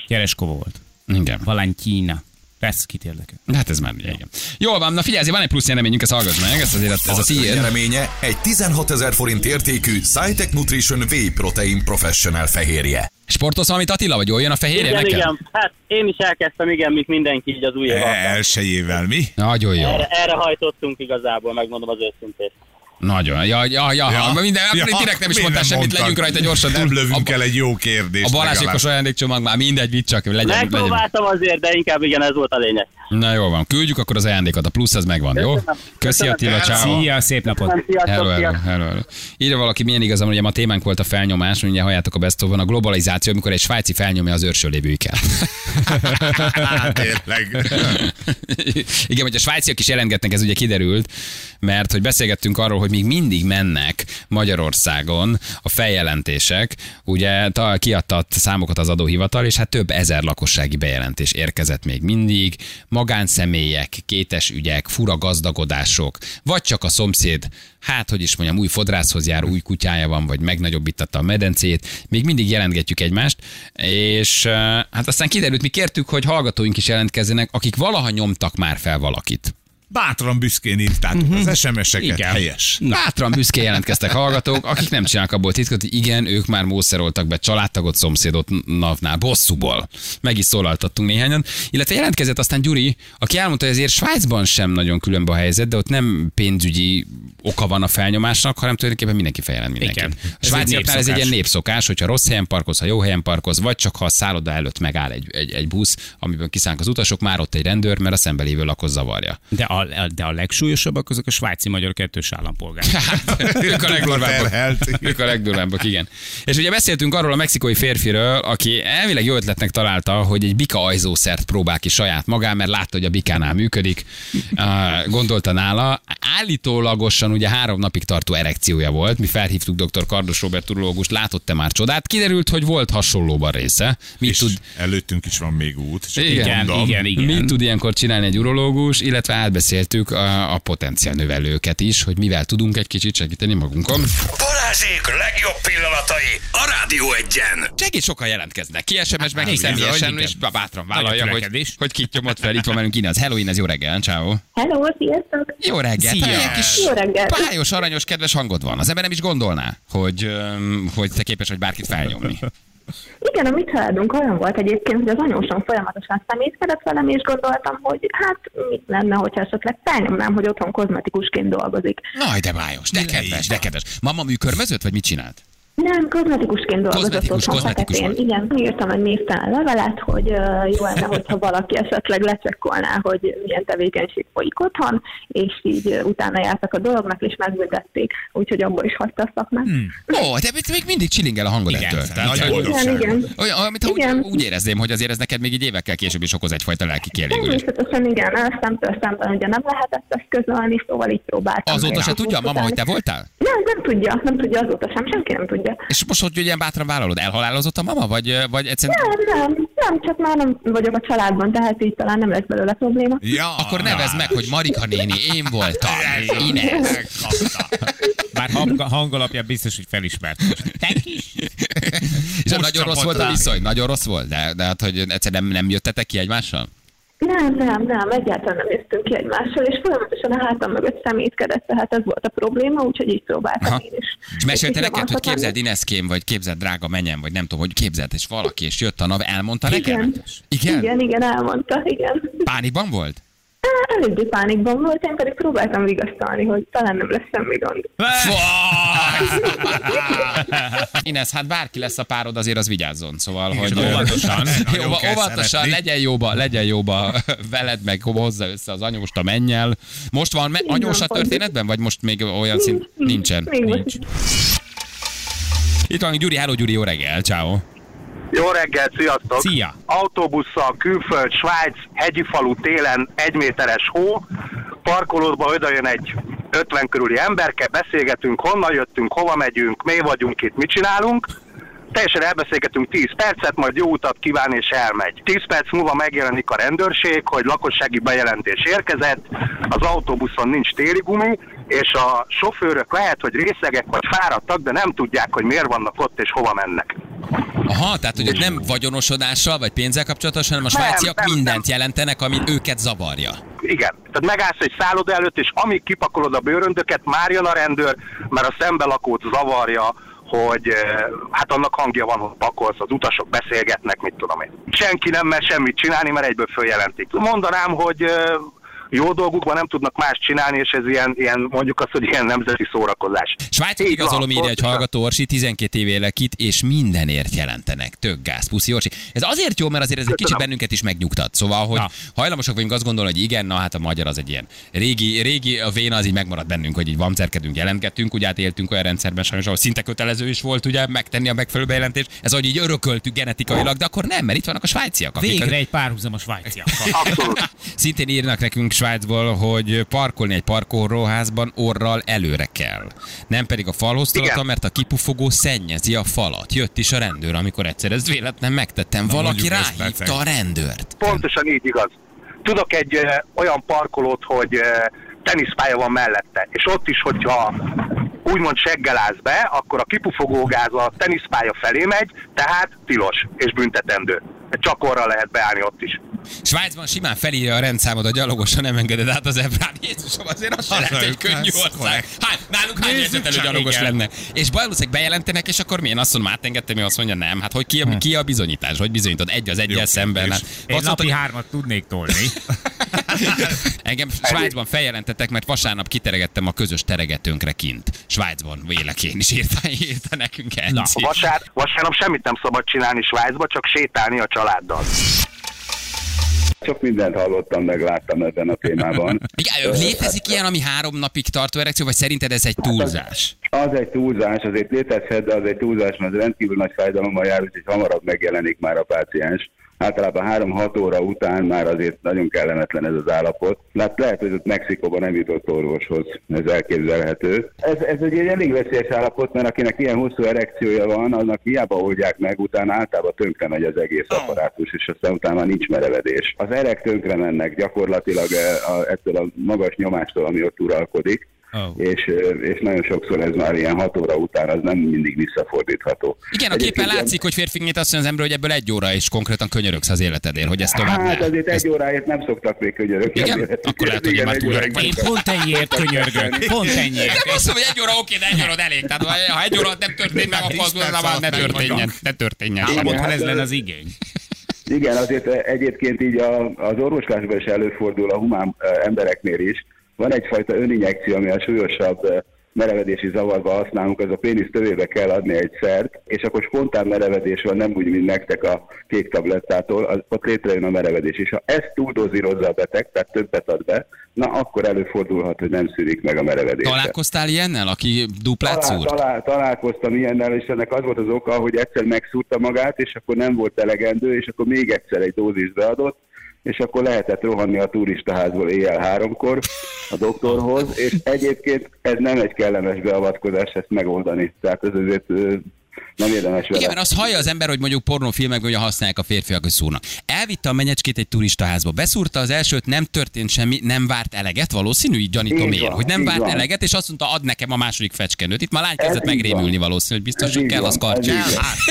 Jereskova volt. Igen. Valentina. Persze, kit érdekel. Hát ez már ugye, igen. Jól van, na figyelj, van egy plusz nyereményünk, ezt hallgass meg, ez azért ez a Az tiéd. nyereménye egy 16 ezer forint értékű SciTech Nutrition Whey Protein Professional fehérje. Sportolsz valamit Attila, vagy jön a fehérje Igen, nekem? igen. Hát én is elkezdtem, igen, mint mindenki így az új év alatt. Elsőjével mi? Nagyon jó. Erre, erre hajtottunk igazából, megmondom az őszintét. Nagyon. Ja, ja, ja, ja. minden, ja, direkt nem is mondtál semmit, mondtad? legyünk rajta gyorsan. Nem lövünk el egy jó kérdést. a Balázsékos ajándékcsomag már mindegy, vitt csak, legyen, legyen. Megpróbáltam azért, de inkább igen, ez volt a lényeg. Na jó van, küldjük akkor az ajándékot, a plusz az megvan, jó? Köszönöm. Köszi Köszönöm. Attila, ciao. Szia, szép napot. Hello, hello, hello, hello. Írja valaki, milyen igazam, ugye ma a témánk volt a felnyomás, ugye halljátok a best of a globalizáció, amikor egy svájci felnyomja az őrső lévőiket. Hát, Tényleg. Igen, hogy a svájciak is jelentgetnek, ez ugye kiderült, mert hogy beszélgettünk arról, hogy még mindig mennek Magyarországon a feljelentések, ugye ta- kiadta számokat az adóhivatal, és hát több ezer lakossági bejelentés érkezett még mindig, magánszemélyek, kétes ügyek, fura gazdagodások, vagy csak a szomszéd, hát hogy is mondjam, új fodrászhoz jár, új kutyája van, vagy megnagyobbítatta a medencét, még mindig jelentgetjük egymást, és hát aztán kiderült, mi kértük, hogy hallgatóink is jelentkezzenek, akik valaha nyomtak már fel valakit. Bátran büszkén írtátok az SMS-eket. Igen. Helyes. Bátran büszkén jelentkeztek hallgatók, akik nem csinálnak abból titkot, hogy igen, ők már mószeroltak be családtagot, szomszédot navnál, bosszúból. Meg is szólaltattunk néhányan. Illetve jelentkezett aztán Gyuri, aki elmondta, hogy azért Svájcban sem nagyon különbe a helyzet, de ott nem pénzügyi oka van a felnyomásnak, hanem tulajdonképpen mindenki feljelent mindenkit. Igen. A svájciaknál ez egy ilyen népszokás. népszokás, hogyha rossz helyen parkolsz, ha jó helyen parkolsz, vagy csak ha a szálloda előtt megáll egy, egy, egy busz, amiben kiszállnak az utasok, már ott egy rendőr, mert a szembelévő lakos zavarja. De a, de a legsúlyosabbak azok a svájci magyar kettős állampolgár. Hát, ők a legdurvábbak. Ők a legdurvábbak, igen. És ugye beszéltünk arról a mexikói férfiről, aki elvileg jó ötletnek találta, hogy egy bika ajzószert próbál ki saját magán, mert látta, hogy a bikánál működik. Gondolta nála. Állítólagosan ugye három napig tartó erekciója volt. Mi felhívtuk dr. Kardos Robert urológust, látott-e már csodát? Kiderült, hogy volt hasonlóban része. Mit És tud, előttünk is van még út. Csak Igen, mondom. igen, igen. Mit tud ilyenkor csinálni egy urológus, illetve átbeszéltük a, a potenciál növelőket is, hogy mivel tudunk egy kicsit segíteni magunkon. Balázsék legjobb pillanatai a Rádió egyen. Segít sokan jelentkeznek. Ki SMS-ben, ki igen, személyesen, igen. és bátran vállalja, hogy, hogy kit nyomott fel. Itt van velünk Inez. Hello Inez, jó reggel, ciao. Hello, sziasztok! Jó reggel. Szia. Te Ilyen kis Jó reggel! pályos, aranyos, kedves hangod van. Az ember nem is gondolná, hogy, hogy te képes vagy bárkit felnyomni. Igen, a mi családunk olyan volt egyébként, hogy az anyósom folyamatosan szemétkedett velem, és gondoltam, hogy hát mit lenne, hogyha esetleg felnyomnám, hogy otthon kozmetikusként dolgozik. Naj, de bájos, de kedves, de kedves. Mama műkörmözött, vagy mit csinált? Nem, kozmetikusként dolgozott Kozmetikus, otthon kozmetikus volt. Igen, írtam egy névtelen levelet, hogy uh, jó lenne, hogyha valaki esetleg lecsekkolná, hogy milyen tevékenység folyik otthon, és így uh, utána jártak a dolognak, és megbüntették, úgyhogy abból is hagyta a szakmát. Hmm. Ó, de itt még mindig csillingel a hangod Igen, ettől. boldogság. Igen, igen. olyan, amit ha úgy, Igen. úgy érezném, hogy azért ez neked még így évekkel később is okoz egyfajta lelki kielégülést. Természetesen igen, szemtől szemben ugye nem lehetett ezt közölni, szóval így próbáltam. Azóta se tudja a mama, hogy te voltál? Nem, nem tudja, nem tudja azóta sem, senki nem tudja. És most hogy ilyen bátran vállalod? Elhalálozott a mama? Vagy, vagy egyszerűen... Nem, nem, nem, csak már nem vagyok a családban, tehát így talán nem lesz belőle probléma. Ja, Akkor nevezd meg, hogy Marika néni, én voltam. Ines. Bár hang, hangalapján biztos, hogy felismert. Te kis? És nagyon rossz volt a viszony? Nagyon rossz volt? De, de hát, hogy egyszerűen nem, nem jöttetek ki egymással? Nem, nem, nem, egyáltalán nem jöttünk ki egymással, és folyamatosan a hátam mögött szemétkedett, tehát ez volt a probléma, úgyhogy így próbáltam Aha. én is. És mesélte neked, hogy képzeld Ineszkém, vagy képzeld drága menyen, vagy nem tudom, hogy képzeld, és valaki, és jött a nap, elmondta neked? Igen. Igen? Igen, igen, elmondta, igen. Pánikban volt? Eléggé pánikban volt, én pedig próbáltam vigasztalni, hogy talán nem lesz semmi gond. Inesz, hát bárki lesz a párod, azért az vigyázzon, szóval, hogy... óvatosan. Kell óvatosan, legyen jóba, legyen jóba veled, meg hozza össze az anyóst a mennyel. Most van me- Így van, anyós a pont. történetben, vagy most még olyan szint nincsen? Nincs. Itt van Gyuri, hello Gyuri, jó reggel, ciao. Jó reggelt, sziasztok! Szia! Autóbusszal, külföld, Svájc, hegyi falu télen, egy méteres hó, parkolódba oda jön egy 50 körüli emberke, beszélgetünk, honnan jöttünk, hova megyünk, mi vagyunk itt, mit csinálunk. Teljesen elbeszélgetünk 10 percet, majd jó utat kíván és elmegy. 10 perc múlva megjelenik a rendőrség, hogy lakossági bejelentés érkezett, az autóbuszon nincs téli gumi, és a sofőrök lehet, hogy részegek vagy fáradtak, de nem tudják, hogy miért vannak ott és hova mennek. Aha, tehát hogy nem vagyonosodással, vagy pénzzel kapcsolatos, hanem a Nem, svájciak nem, mindent nem. jelentenek, ami őket zavarja. Igen. Tehát megállsz egy szálloda előtt, és amíg kipakolod a bőröndöket, már jön a rendőr, mert a szembelakót zavarja, hogy eh, hát annak hangja van, hogy pakolsz, az utasok beszélgetnek, mit tudom én. Senki nem mer semmit csinálni, mert egyből följelentik. Mondanám, hogy eh, jó dolgukban nem tudnak más csinálni, és ez ilyen, ilyen mondjuk azt, hogy ilyen nemzeti szórakozás. Svájcot Így igazolom ide egy hallgató Orsi, 12 év élek itt, és mindenért jelentenek. Tök gáz, puszi Orsi. Ez azért jó, mert azért ez egy kicsit bennünket is megnyugtat. Szóval, hogy Na. hajlamosak vagyunk azt gondolni, hogy igen, na hát a magyar az egy ilyen régi, régi a véna az így megmaradt bennünk, hogy így vamcerkedünk, jelentgettünk, ugye átéltünk olyan rendszerben sajnos, ahol szinte kötelező is volt ugye megtenni a megfelelő bejelentést. Ez ahogy így örököltük genetikailag, de akkor nem, mert itt vannak a svájciak. akik- Végre egy párhuzam a svájciakkal. Abszolút. Szintén írnak nekünk Svájcból, hogy parkolni egy parkolóházban orral előre kell. Nem pedig a falhoz tolata, Igen. mert a kipufogó szennyezi a falat. Jött is a rendőr, amikor egyszer ezt véletlen megtettem. Valaki mondjuk ezt, ráhívta a rendőrt. Pontosan így igaz. Tudok egy ö, olyan parkolót, hogy ö, teniszpálya van mellette, és ott is, hogyha úgymond seggel állsz be, akkor a kipufogógáz a teniszpálya felé megy, tehát tilos és büntetendő. Csak orra lehet beállni ott is. Svájcban simán felírja a rendszámod a gyalogosan nem engeded át az ebrán. Jézusom, azért az se lehet egy könnyű ország. Hát, nálunk hány csak, gyalogos igen. lenne. És valószínűleg bejelentenek, és akkor milyen azt mondom, átengedtem, mi azt mondja, nem. Hát hogy ki, a, ki a bizonyítás? Hogy bizonyítod? Egy az egyel szemben. Hát. Én napi hármat tudnék tolni. Engem Svájcban feljelentettek, mert vasárnap kiteregettem a közös teregetőnkre kint. Svájcban vélek én is írta, írta nekünk Na, Enci. Vasár, vasárnap semmit nem szabad csinálni Svájcba, csak sétálni a családdal. Sok mindent hallottam, meg láttam ebben a témában. Igen, létezik ilyen, ami három napig tartó erekció, vagy szerinted ez egy túlzás? Az egy túlzás, azért létezhet, de az egy túlzás, mert rendkívül nagy fájdalommal jár, úgyhogy hamarabb megjelenik már a páciens. Általában 3-6 óra után már azért nagyon kellemetlen ez az állapot. Lát, lehet, hogy ott Mexikóban nem jutott orvoshoz, ez elképzelhető. Ez, ez egy elég veszélyes állapot, mert akinek ilyen hosszú erekciója van, annak hiába oldják meg, utána általában tönkre megy az egész apparátus, és aztán utána nincs merevedés. Az erek tönkre mennek gyakorlatilag eh, a, ettől a magas nyomástól, ami ott uralkodik Oh. és, és nagyon sokszor ez már ilyen 6 óra után, az nem mindig visszafordítható. Igen, a képen Egyébként látszik, hogy férfinként azt mondja az ember, hogy ebből egy óra is konkrétan könyörögsz az életedért, hogy ez tovább Hát ne. azért Ezt- egy óráért nem szoktak még könyörök. Igen? Akkor lehet, hogy én már túl öreg Én pont ennyiért könyörgök. Pont ennyiért. Én azt mondom, hogy egy óra oké, de egy óra elég. Tehát ha egy óra nem történt meg, akkor az ne történjen. Ne történjen. Igen, ha ez lenne az igény. Igen, azért egyébként így a, az orvoslásban is előfordul a humán embereknél is. Van egyfajta öninjekció, ami a súlyosabb eh, merevedési zavarba használunk, az a pénisz tövébe kell adni egy szert, és akkor spontán merevedés van, nem úgy, mint nektek a kék tablettától, az, ott létrejön a merevedés. És ha ezt túldozírozza a beteg, tehát többet ad be, na akkor előfordulhat, hogy nem szűrik meg a merevedés. Találkoztál ilyennel, aki duplát Talál, szúrt? talál, találkoztam ilyennel, és ennek az volt az oka, hogy egyszer megszúrta magát, és akkor nem volt elegendő, és akkor még egyszer egy dózis beadott, és akkor lehetett rohanni a turistaházból éjjel háromkor a doktorhoz, és egyébként ez nem egy kellemes beavatkozás ezt megoldani. Tehát ez azért nem érdemes vele. Igen, mert azt hallja az ember, hogy mondjuk pornófilmekben ugye használják a férfiak, hogy szúrnak. Elvitte a menyecskét egy turistaházba, beszúrta az elsőt, nem történt semmi, nem várt eleget, valószínű, így gyanítom én, hogy nem várt van. eleget, és azt mondta, ad nekem a második fecskenőt. Itt már lány kezdett megrémülni van. valószínű, hogy biztos, hogy kell van, az karcsú.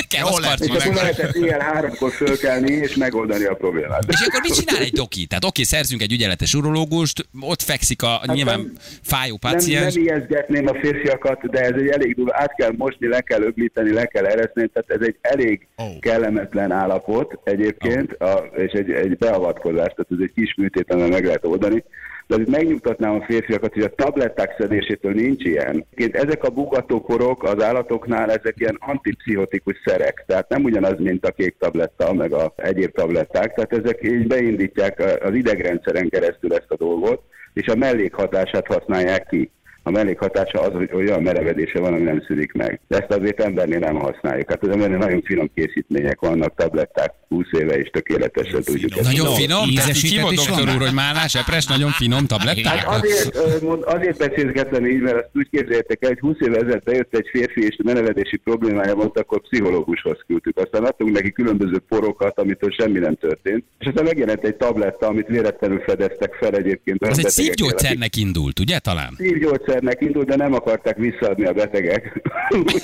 Kell az karcsú. És lehetett ilyen háromkor fölkelni, és megoldani a problémát. És akkor mit csinál egy doki? Tehát oké, szerzünk egy ügyeletes urológust, ott fekszik a nyilván nem- fájó Nem, páciens. nem ijeszgetném a férfiakat, de ez egy elég durva, át kell mosni, le kell öblíteni, le kell ereszni, tehát ez egy elég kellemetlen állapot egyébként, a, és egy, egy beavatkozás, tehát ez egy kis műtét, amivel meg lehet oldani. De azért megnyugtatnám a férfiakat, hogy a tabletták szedésétől nincs ilyen. Egyébként Ezek a bugatóporok az állatoknál, ezek ilyen antipszichotikus szerek, tehát nem ugyanaz, mint a kék tabletta, meg a egyéb tabletták, tehát ezek így beindítják az idegrendszeren keresztül ezt a dolgot, és a mellékhatását használják ki. A mellékhatása az, hogy olyan merevedése van, ami nem szűnik meg. De ezt azért embernél nem használjuk. Hát az embernél nagyon finom készítmények vannak, tabletták 20 éve és tökéletesen tudjuk ezt. Nagyon Finom, finom, ízesített is van doktor úr, hogy málnás, epres, nagyon finom tabletták. Hát azért, mond- azért beszélgetem így, mert azt úgy képzeljétek el, hogy 20 évvel ezelőtt bejött egy férfi, és menevedési problémája volt, akkor pszichológushoz küldtük. Aztán adtunk neki különböző porokat, amitől semmi nem történt. És aztán megjelent egy tabletta, amit véletlenül fedeztek fel egyébként. Az egy szívgyógyszernek indult, ugye talán? Szívgyógyszernek indult, de nem akarták visszaadni a betegek.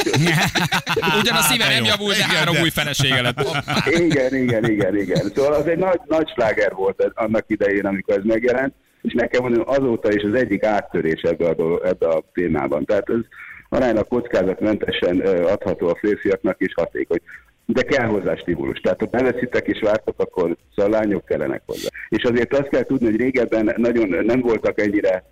Ugyan a szíve Hát, de nem javult, de három új felesége lett. igen, igen, igen, igen. Szóval az egy nagy, nagy sláger volt ez annak idején, amikor ez megjelent, és nekem mondom, azóta is az egyik áttörés ebbe a, dolog, ebbe a témában. Tehát ez aránylag kockázatmentesen adható a férfiaknak is hatékony. De kell hozzá stimulus. Tehát, ha beveszitek és vártok, akkor szalányok kellenek hozzá. És azért azt kell tudni, hogy régebben nagyon nem voltak ennyire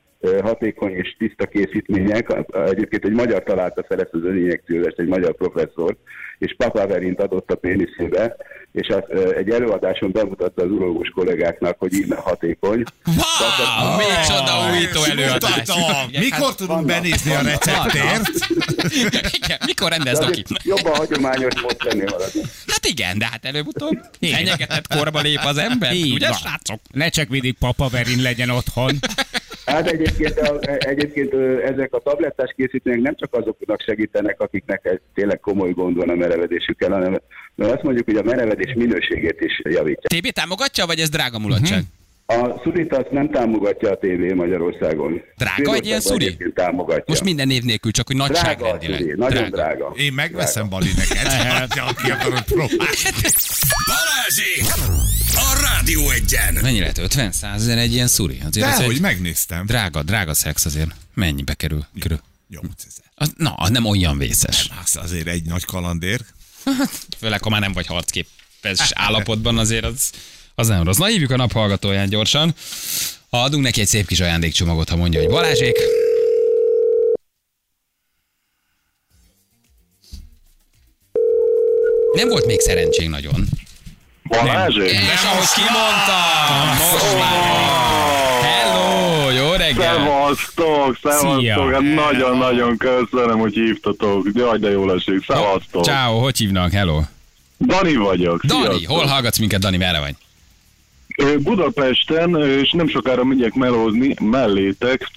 hatékony és tiszta készítmények. Egyébként egy magyar találta fel ezt az öninjekciózást, egy magyar professzor, és papaverint adott a péniszébe, és azt ö, egy előadáson bemutatta az urológus kollégáknak, hogy így hatékony. Wow, micsoda újító előadás. Mutatom. Mikor tudunk benézni a receptért? Igen, mikor De rendez azért jobban hagyományos mód tenni maradni. Hát igen, de hát előbb-utóbb fenyegetett korba lép az ember, ugye srácok? Ne csak mindig papaverin legyen otthon. Hát egyébként, a, egyébként ö, ezek a tablettás készítmények nem csak azoknak segítenek, akiknek egy tényleg komoly gond van a merevedésükkel, hanem mert azt mondjuk, hogy a merevedés minőségét is javítja. TB támogatja, vagy ez drága mulatság? A szurit azt nem támogatja a tévé Magyarországon. Drága egy ilyen szuri? egyébként támogatja. Most minden név nélkül, csak hogy drága a szuri, nagyon drága. Én megveszem Bali neked, ha ki akarod próbálni. A Rádió egyen! Mennyi lehet? 50 100 egy ilyen szuri? Azért ez Dehogy egy megnéztem. drága, drága szex azért. Mennyibe kerül? Körül. 8000. Az, na, az nem olyan vészes. Az azért egy nagy kalandér. Főleg, ha már nem vagy harcképes állapotban, azért az, az nem rossz. Na, hívjuk a naphallgatóját gyorsan. Ha adunk neki egy szép kis ajándékcsomagot, ha mondja, hogy Balázsék. Nem volt még szerencsénk nagyon. Balázsék? És ahogy kimondtam, most már. Hello, jó reggel. Szevasztok, szevasztok, hát nagyon-nagyon köszönöm, hogy hívtatok. Jaj, de jól esik, szevasztok. Ciao, hogy hívnak? Hello. Dani vagyok. Dani, sziasztok. hol hallgatsz minket, Dani, merre vagy? Budapesten, és nem sokára megyek melózni mellétek.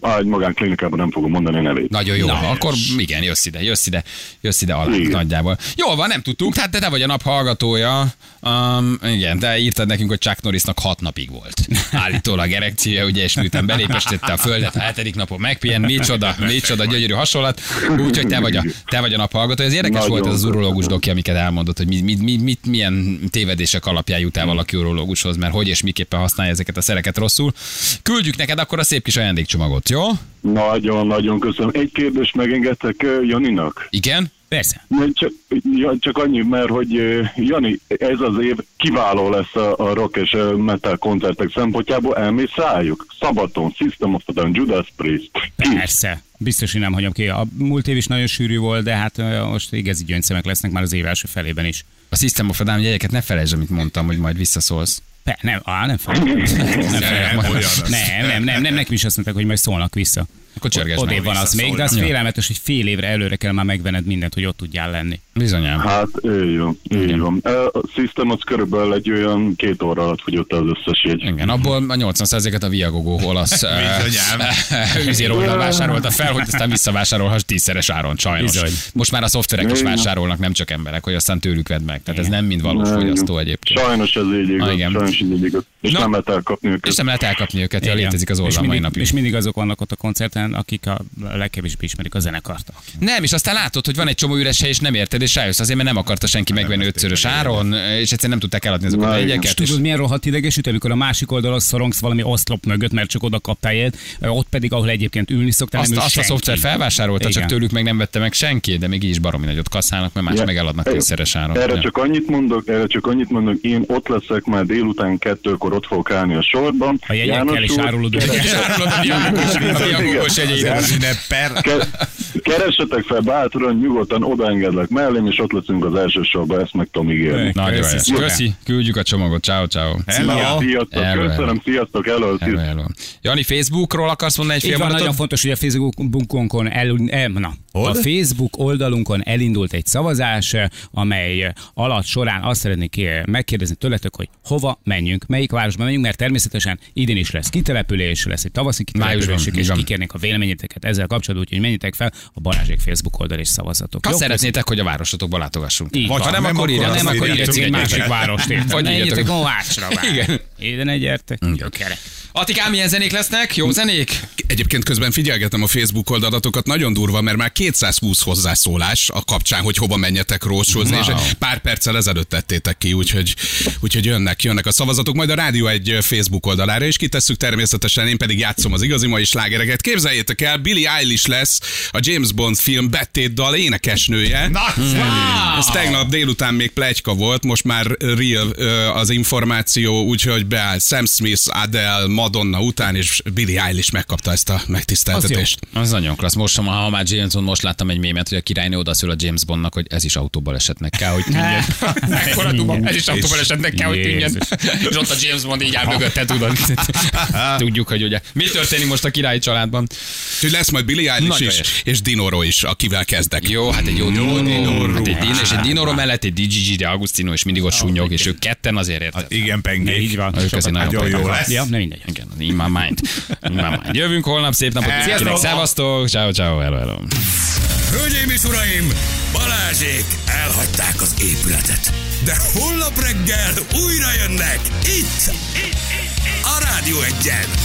Egy magánklinikában nem fogom mondani a nevét. Nagyon jó. Na, akkor igen, jössz ide, jössz ide, jössz ide alá nagyjából. Jó van, nem tudtuk, hát de te vagy a nap hallgatója. Um, igen, de írtad nekünk, hogy Chuck Norrisnak hat napig volt. Állítólag erekciója, ugye, és miután belépestette a földet, a hetedik napon megpihen, micsoda, micsoda gyönyörű hasonlat. Úgyhogy te vagy a, te vagy a nap hallgatója. Ez érdekes Nagyon volt ez az urológus doki, amiket elmondott, hogy mi, mi, mi, mit, milyen tévedések alapján jut el valaki urológushoz, mert hogy és miképpen használja ezeket a szereket rosszul. Küldjük neked akkor a szép kis ajándékcsomagot, jó? Nagyon-nagyon köszönöm. Egy kérdést megengedtek Janinak? Igen? Persze. Csak, ja, csak annyi, mert hogy Jani, ez az év kiváló lesz a, a rock és metal koncertek szempontjából, elmész rájuk. Szabaton, System of a Down, Judas Priest. Persze. Biztos, hogy nem hagyom ki. A múlt év is nagyon sűrű volt, de hát most igazi gyöngyszemek lesznek már az év első felében is. A System of a Down jegyeket ne felejtsd, amit mondtam, hogy majd visszaszólsz. Pe, nem, á, nem fogok. Nem, Nem, nem, nem, nem, nem, nekem is azt mondták, hogy majd szólnak vissza. Akkor Odébb van az még, de az félelmetes, hogy fél évre előre kell már megvenned mindent, hogy ott tudjál lenni. Bizonyám. Hát, így van, így van. A System az körülbelül egy olyan két óra alatt fogyott el az összes jegy. Igen, abból a 80%-et a Viagogo olasz üzér oldal vásárolta fel, hogy aztán visszavásárolhass tízszeres áron, sajnos. Bizony. Most már a szoftverek is vásárolnak, nem csak emberek, hogy aztán tőlük vedd meg. Tehát ez nem mind valós Nem, fogyasztó igen. egyébként. Sajnos ez így igaz, Ah, igen. sajnos így igaz. És Na. nem lehet elkapni őket. És nem lehet elkapni őket, ja, létezik az oldal mai napig. és mindig azok vannak ott a koncerten, akik a legkevésbé ismerik a zenekart. Nem, és aztán látod, hogy van egy csomó üres hely, és nem érted, és rájössz azért, mert nem akarta senki megvenni ötszörös áron, és egyszerűen nem tudták eladni azokat a jegyeket. és- tudod, milyen rohadt idegesítő, amikor a másik oldalon szorongsz valami oszlop mögött, mert csak oda kaptál jegyet, ott pedig, ahol egyébként ülni szoktál, Azt, nem azt a szoftver felvásárolta, csak tőlük meg nem vette meg senki, de még így is baromi nagyot kaszálnak, mert más Ja. meg eladnak Erre- tízszeres áron. Erre. Csak annyit mondok, erre csak annyit mondok, én ott leszek már délután kettőkor ott fogok állni a sorban. A jegyekkel János is árulod. És árulod a Keressetek fel bátran, nyugodtan odaengedlek mellém, és ott leszünk az első sorban, ezt meg tudom ígérni. Nagyon Köszi jó. Köszi, küldjük a csomagot. Ciao, ciao. Sziasztok, köszönöm, sziasztok, hello. Jani, Facebookról akarsz mondani egy fél nagyon fontos, hogy a Facebookunkon el, el, na, Hol? a Facebook oldalunkon elindult egy szavazás, amely alatt során azt szeretnék eh, megkérdezni tőletek, hogy hova menjünk, melyik városba menjünk, mert természetesen idén is lesz kitelepülés, lesz egy tavaszi kitelepülés, Májusban, és kikérnék a véleményeteket ezzel kapcsolatban, úgyhogy menjetek fel a Balázsék Facebook oldal és szavazatok. Ha Jó? szeretnétek, hogy a városotokba látogassunk. Így Vagy van. ha nem, akkor írjátok. nem, akkor írjatok egy másik várost? Vagy írjatok. Mohácsra. Igen. Ide ne gyertek. Gyökerek. Atikám, milyen zenék lesznek? Jó zenék? Egyébként közben figyelgetem a Facebook oldalatokat, nagyon durva, mert már 220 hozzászólás a kapcsán, hogy hova menjetek rózsózni, Wow. és pár perccel ezelőtt tettétek ki, úgyhogy, úgyhogy jönnek, jönnek a szavazatok. Majd a rádió egy Facebook oldalára is kitesszük természetesen, én pedig játszom az igazi mai slágereket. Képzeljétek el, Billie Eilish lesz a James Bond film Bettét dal énekesnője. Nagyszerű. Ez tegnap délután még plegyka volt, most már real az információ, úgyhogy beáll Sam Smith, Adele, Madonna után, és Billie Eilish megkapta ezt a megtiszteltetést. Az nagyon klassz. Most, ha már James Bond, most láttam egy mémet, hogy a királynő odaszól a James Bondnak, hogy ez is autóbalesetnek kell, hogy tűnjön. Mekkora duba, ez is autóbalesetnek kell, hogy tűnjön. És ott a James Bond így áll mögötte, tudod. Tudjuk, hogy ugye mi történik most a királyi családban. Lesz majd Billie Eilish Nagyon is, és Dinoro is, akivel kezdek. Jó, hát egy jó Dinoro. Hát egy Din, és egy Dinoro mellett egy DGG de Agustino, és mindig ott sunyog, és ők ketten azért érted. Igen, pengék. Így van. Ők azért nagyon jó lesz. Ja, nem mindegy. Igen, in my mind. In my mind. Jövünk holnap, szép napot mindenkinek. Szevasztok, ciao, ciao, hello, hello. Hölgyeim és uraim, Balázsék elhagyták az épületet. De holnap reggel újra jönnek itt, itt, itt, itt a Rádió egyen.